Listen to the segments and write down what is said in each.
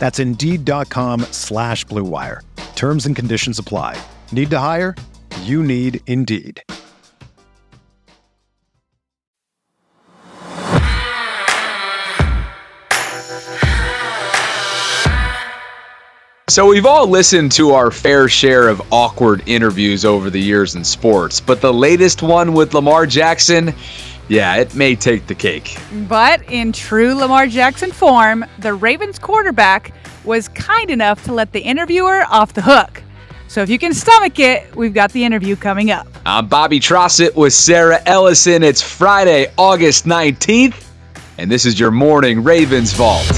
That's Indeed.com slash BlueWire. Terms and conditions apply. Need to hire? You need Indeed. So, we've all listened to our fair share of awkward interviews over the years in sports, but the latest one with Lamar Jackson, yeah, it may take the cake. But in true Lamar Jackson form, the Ravens quarterback was kind enough to let the interviewer off the hook. So if you can stomach it, we've got the interview coming up. I'm Bobby Trosset with Sarah Ellison. It's Friday, August 19th, and this is your morning Ravens Vault.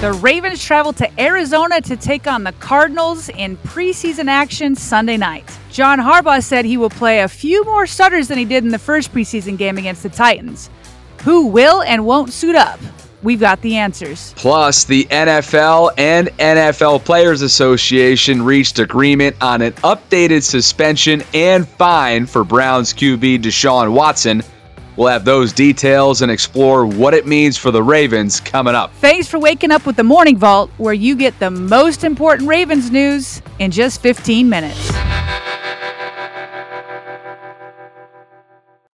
The Ravens travel to Arizona to take on the Cardinals in preseason action Sunday night. John Harbaugh said he will play a few more starters than he did in the first preseason game against the Titans. Who will and won't suit up? We've got the answers. Plus, the NFL and NFL Players Association reached agreement on an updated suspension and fine for Browns QB Deshaun Watson. We'll have those details and explore what it means for the Ravens coming up. Thanks for waking up with the Morning Vault, where you get the most important Ravens news in just 15 minutes.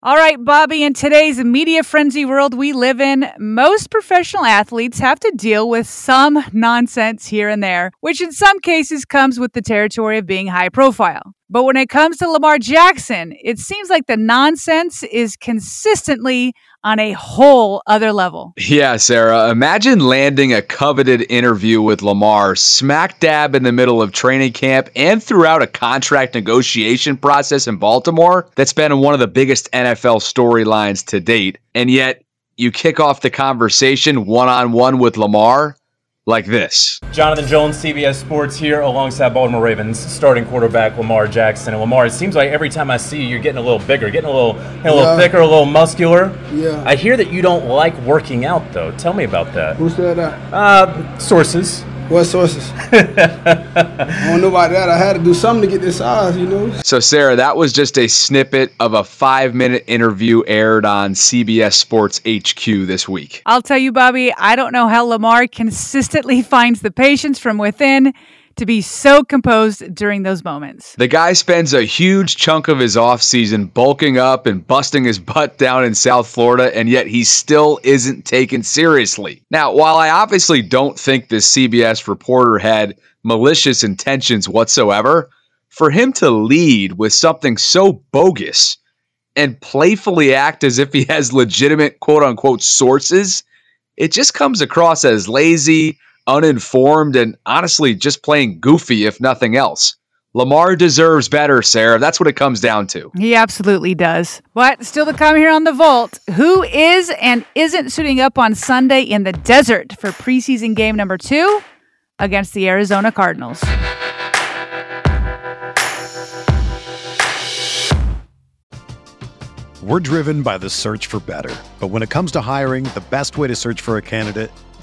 All right, Bobby, in today's media frenzy world we live in, most professional athletes have to deal with some nonsense here and there, which in some cases comes with the territory of being high profile. But when it comes to Lamar Jackson, it seems like the nonsense is consistently on a whole other level. Yeah, Sarah. Imagine landing a coveted interview with Lamar smack dab in the middle of training camp and throughout a contract negotiation process in Baltimore. That's been one of the biggest NFL storylines to date. And yet, you kick off the conversation one on one with Lamar like this. Jonathan Jones, CBS Sports here alongside Baltimore Ravens starting quarterback Lamar Jackson. And Lamar, it seems like every time I see you, you're getting a little bigger, getting a little, getting a little Yeah. thicker, a little muscular. Yeah. I hear that you don't like working out though. Tell me about that. Who said that? Uh, sources. What sources? I don't know about that. I had to do something to get this size, you know. So, Sarah, that was just a snippet of a five minute interview aired on CBS Sports HQ this week. I'll tell you, Bobby, I don't know how Lamar consistently finds the patience from within to be so composed during those moments. The guy spends a huge chunk of his offseason bulking up and busting his butt down in South Florida, and yet he still isn't taken seriously. Now, while I obviously don't think this CBS reporter had malicious intentions whatsoever, for him to lead with something so bogus and playfully act as if he has legitimate quote unquote sources, it just comes across as lazy, uninformed, and honestly just playing goofy, if nothing else. Lamar deserves better, Sarah. That's what it comes down to. He absolutely does. But still to come here on the Vault, who is and isn't suiting up on Sunday in the desert for preseason game number two against the Arizona Cardinals? We're driven by the search for better. But when it comes to hiring, the best way to search for a candidate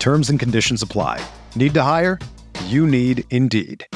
Terms and conditions apply. Need to hire? You need Indeed.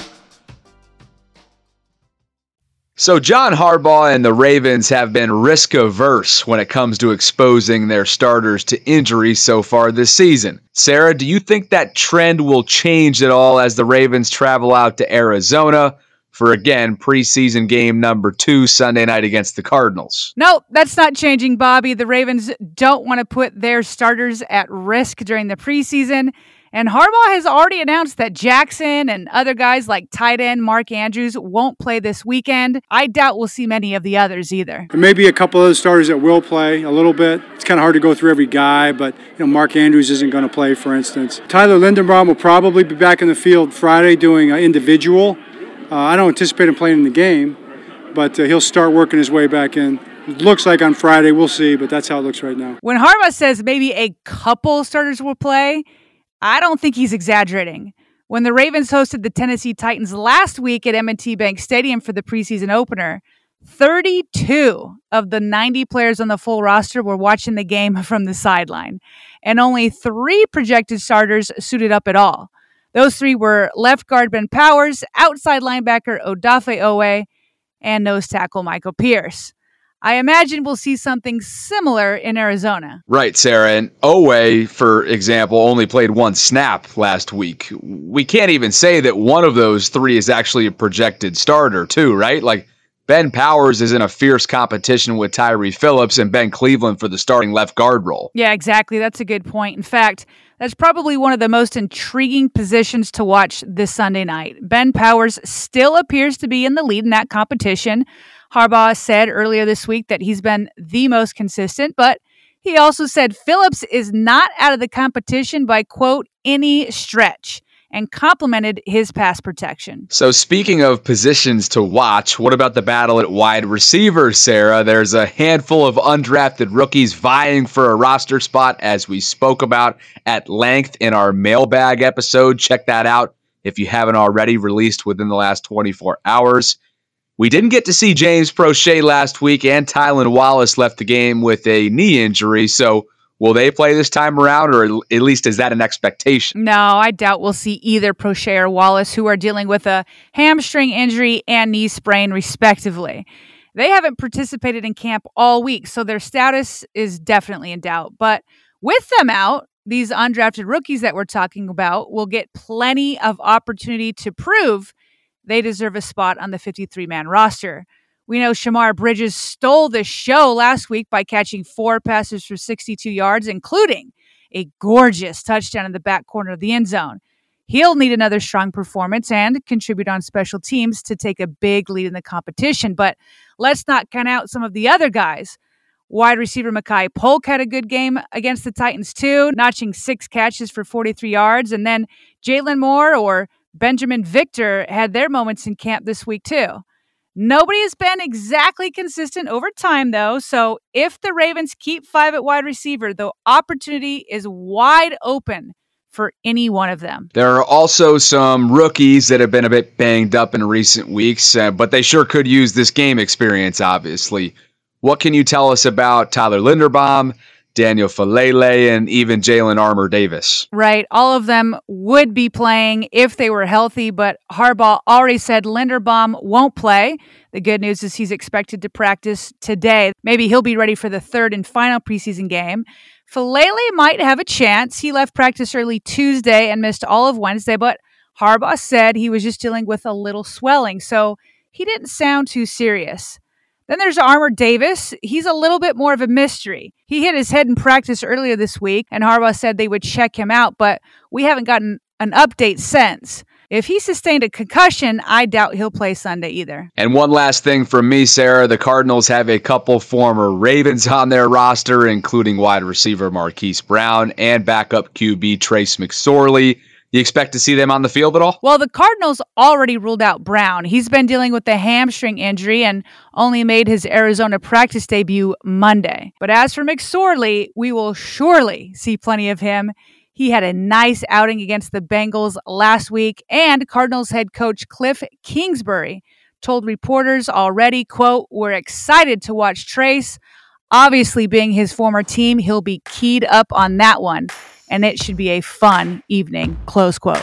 So, John Harbaugh and the Ravens have been risk averse when it comes to exposing their starters to injury so far this season. Sarah, do you think that trend will change at all as the Ravens travel out to Arizona for again preseason game number two Sunday night against the Cardinals? No, that's not changing, Bobby. The Ravens don't want to put their starters at risk during the preseason. And Harbaugh has already announced that Jackson and other guys like tight end Mark Andrews won't play this weekend. I doubt we'll see many of the others either. There may be a couple of starters that will play a little bit. It's kind of hard to go through every guy, but you know Mark Andrews isn't going to play, for instance. Tyler Linderbaum will probably be back in the field Friday doing an individual. Uh, I don't anticipate him playing in the game, but uh, he'll start working his way back in. It looks like on Friday, we'll see, but that's how it looks right now. When Harbaugh says maybe a couple starters will play, I don't think he's exaggerating. When the Ravens hosted the Tennessee Titans last week at M&T Bank Stadium for the preseason opener, 32 of the 90 players on the full roster were watching the game from the sideline, and only three projected starters suited up at all. Those three were left guard Ben Powers, outside linebacker Odafe Oweh, and nose tackle Michael Pierce. I imagine we'll see something similar in Arizona. Right, Sarah. And Oweh, for example, only played one snap last week. We can't even say that one of those three is actually a projected starter, too, right? Like Ben Powers is in a fierce competition with Tyre Phillips and Ben Cleveland for the starting left guard role. Yeah, exactly. That's a good point. In fact, that's probably one of the most intriguing positions to watch this Sunday night. Ben Powers still appears to be in the lead in that competition. Harbaugh said earlier this week that he's been the most consistent, but he also said Phillips is not out of the competition by, quote, any stretch and complimented his pass protection. So, speaking of positions to watch, what about the battle at wide receiver, Sarah? There's a handful of undrafted rookies vying for a roster spot, as we spoke about at length in our mailbag episode. Check that out if you haven't already, released within the last 24 hours. We didn't get to see James Proche last week, and Tylan Wallace left the game with a knee injury. So, will they play this time around, or at least is that an expectation? No, I doubt we'll see either Proche or Wallace, who are dealing with a hamstring injury and knee sprain, respectively. They haven't participated in camp all week, so their status is definitely in doubt. But with them out, these undrafted rookies that we're talking about will get plenty of opportunity to prove they deserve a spot on the 53 man roster. We know Shemar Bridges stole the show last week by catching four passes for 62 yards, including a gorgeous touchdown in the back corner of the end zone. He'll need another strong performance and contribute on special teams to take a big lead in the competition. But let's not count out some of the other guys. Wide receiver Makai Polk had a good game against the Titans, too, notching six catches for 43 yards. And then Jalen Moore or Binjimen Victor had their moments in camp this week, too. Nobody has been exactly consistent over time, though. So if the Ravens keep five at wide receiver, the opportunity is wide open for any one of them. There are also some rookies that have been a bit banged up in recent weeks, uh, but they sure could use this game experience, obviously. What can you tell us about Tyler Linderbaum, Daniel Faalele, and even Jalyn Armour Davis. Right. All of them would be playing if they were healthy, but Harbaugh already said Linderbaum won't play. The good news is he's expected to practice today. Maybe he'll be ready for the third and final preseason game. Faalele might have a chance. He left practice early Tuesday and missed all of Wednesday, but Harbaugh said he was just dealing with a little swelling, so he didn't sound too serious. Then there's Armour Davis. He's a little bit more of a mystery. He hit his head in practice earlier this week, and Harbaugh said they would check him out, but we haven't gotten an update since. If he sustained a concussion, I doubt he'll play Sunday either. And one last thing from me, Sarah. The Cardinals have a couple former Ravens on their roster, including wide receiver Marquise Brown and backup QB Trace McSorley. You expect to see them on the field at all? Well, the Cardinals already ruled out Brown. He's been dealing with a hamstring injury and only made his Arizona practice debut Monday. But as for McSorley, we will surely see plenty of him. He had a nice outing against the Bengals last week, and Cardinals head coach Cliff Kingsbury told reporters already, quote, "We're excited to watch Trace. Obviously, being his former team, he'll be keyed up on that one." And it should be a fun evening. Close quote.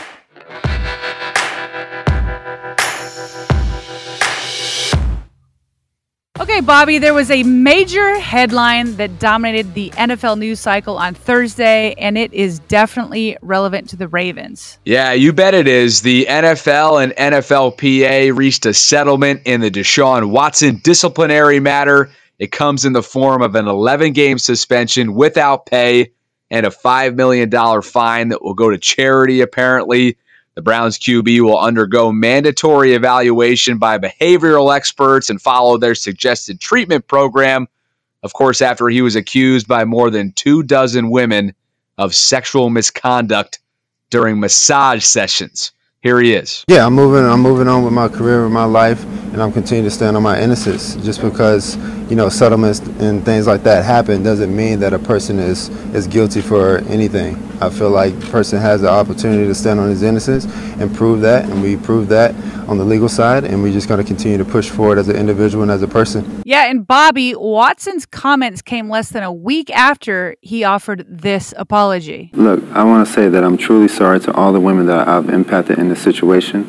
Okay, Bobby, there was a major headline that dominated the NFL news cycle on Thursday, and it is definitely relevant to the Ravens. Yeah, you bet it is. The NFL and NFLPA reached a settlement in the Deshaun Watson disciplinary matter. It comes in the form of an 11 game suspension without pay and a $5 million fine that will go to charity, apparently. The Browns QB will undergo mandatory evaluation by behavioral experts and follow their suggested treatment program. Of course, after he was accused by more than two dozen women of sexual misconduct during massage sessions. Here he is. Yeah, I'm moving. I'm moving on with my career, with my life, and I'm continuing to stand on my innocence. Just because you know settlements and things like that happen doesn't mean that a person is is guilty for anything. I feel like the person has the opportunity to stand on his innocence and prove that, and we prove that on the legal side, and we're just going to continue to push forward as an individual and as a person. Yeah, and Bobby Watson's comments came less than a week after he offered this apology. Look, I want to say that I'm truly sorry to all the women that I've impacted in this situation.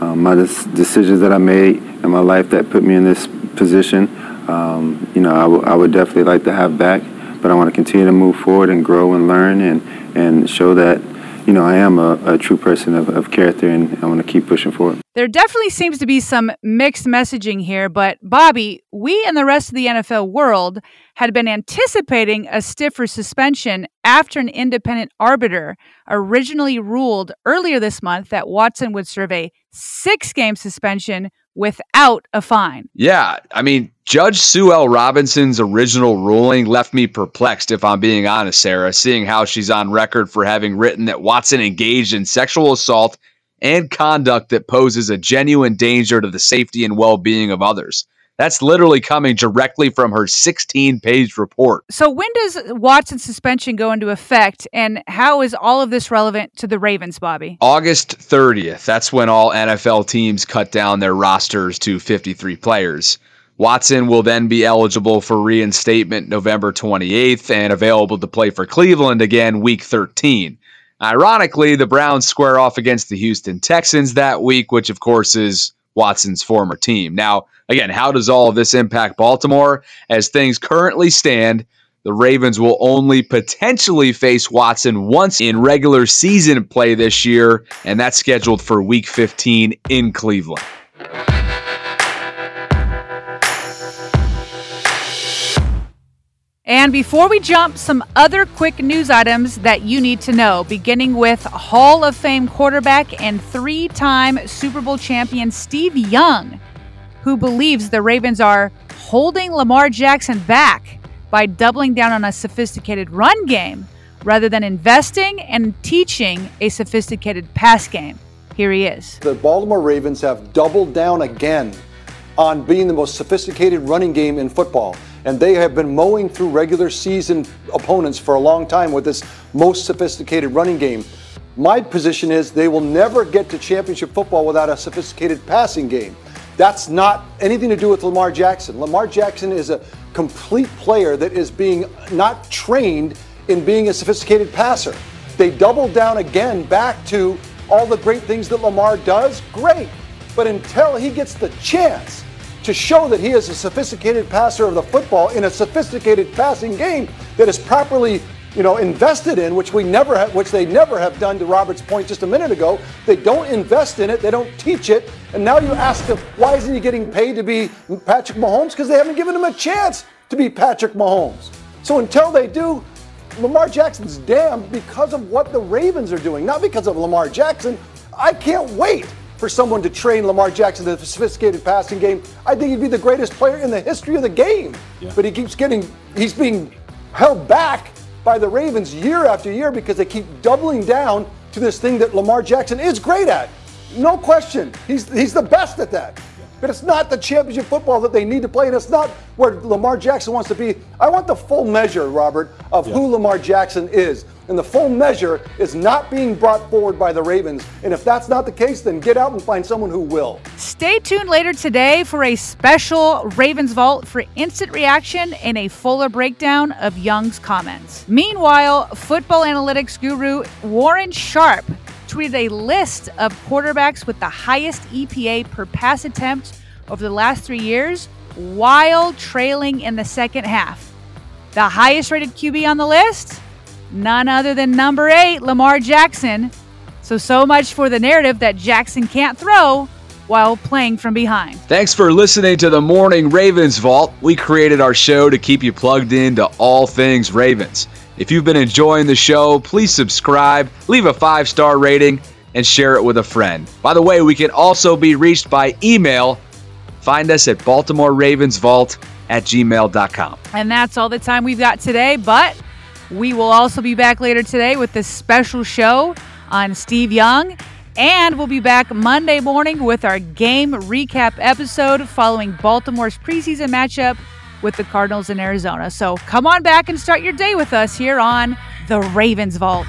Um, my des- decisions that I made in my life that put me in this position, um, you know, I, w- I would definitely like to have back, but I want to continue to move forward and grow and learn and, and show that you know, I am a, a true person of, of character and I want to keep pushing forward. There definitely seems to be some mixed messaging here, but Bobby, we and the rest of the NFL world had been anticipating a stiffer suspension after an independent arbiter originally ruled earlier this month that Watson would serve a six game suspension without a fine. Yeah, I mean, Judge Sue L. Robinson's original ruling left me perplexed, if I'm being honest, Sarah, seeing how she's on record for having written that Watson engaged in sexual assault and conduct that poses a genuine danger to the safety and well being of others. That's literally coming directly from her 16 page report. So, when does Watson's suspension go into effect, and how is all of this relevant to the Ravens, Bobby? August 30th. That's when all NFL teams cut down their rosters to 53 players. Watson will then be eligible for reinstatement November 28th and available to play for Cleveland again week 13. Ironically, the Browns square off against the Houston Texans that week, which of course is Watson's former team. Now, again, how does all of this impact Baltimore? As things currently stand, the Ravens will only potentially face Watson once in regular season play this year, and that's scheduled for week 15 in Cleveland. And before we jump, some other quick news items that you need to know, beginning with Hall of Fame quarterback and three time Super Bowl champion Steve Young, who believes the Ravens are holding Lamar Jackson back by doubling down on a sophisticated run game rather than investing and teaching a sophisticated pass game. Here he is. The Baltimore Ravens have doubled down again on being the most sophisticated running game in football and they have been mowing through regular season opponents for a long time with this most sophisticated running game. My position is they will never get to championship football without a sophisticated passing game. That's not anything to do with Lamar Jackson. Lamar Jackson is a complete player that is being not trained in being a sophisticated passer. They doubled down again back to all the great things that Lamar does. Great. But until he gets the chance to show that he is a sophisticated passer of the football in a sophisticated passing game that is properly you know, invested in, which we never, have, which they never have done. To Robert's point just a minute ago, they don't invest in it, they don't teach it, and now you ask them why isn't he getting paid to be Patrick Mahomes? Because they haven't given him a chance to be Patrick Mahomes. So until they do, Lamar Jackson's damned because of what the Ravens are doing, not because of Lamar Jackson. I can't wait for someone to train Lamar Jackson to the sophisticated passing game. I think he'd be the greatest player in the history of the game. Yeah. But he keeps getting, he's being held back by the Ravens year after year because they keep doubling down to this thing that Lamar Jackson is great at. No question. He's, he's the best at that. But it's not the championship football that they need to play, and it's not where Lamar Jackson wants to be. I want the full measure, Robert, of yeah. who Lamar Jackson is. And the full measure is not being brought forward by the Ravens. And if that's not the case, then get out and find someone who will. Stay tuned later today for a special Ravens Vault for instant reaction and a fuller breakdown of Young's comments. Meanwhile, football analytics guru Warren Sharp tweeted a list of quarterbacks with the highest EPA per pass attempt over the last three years while trailing in the second half. The highest rated QB on the list? None other than number eight, Lamar Jackson. So, so much for the narrative that Jackson can't throw while playing from behind. Thanks for listening to the Morning Ravens Vault. We created our show to keep you plugged into all things Ravens. If you've been enjoying the show, please subscribe, leave a five star rating, and share it with a friend. By the way, we can also be reached by email. Find us at Baltimore Ravens Vault at gmail.com. And that's all the time we've got today, but we will also be back later today with this special show on Steve Young. And we'll be back Monday morning with our game recap episode following Baltimore's preseason matchup with the Cardinals in Arizona. So come on back and start your day with us here on the Ravens Vault.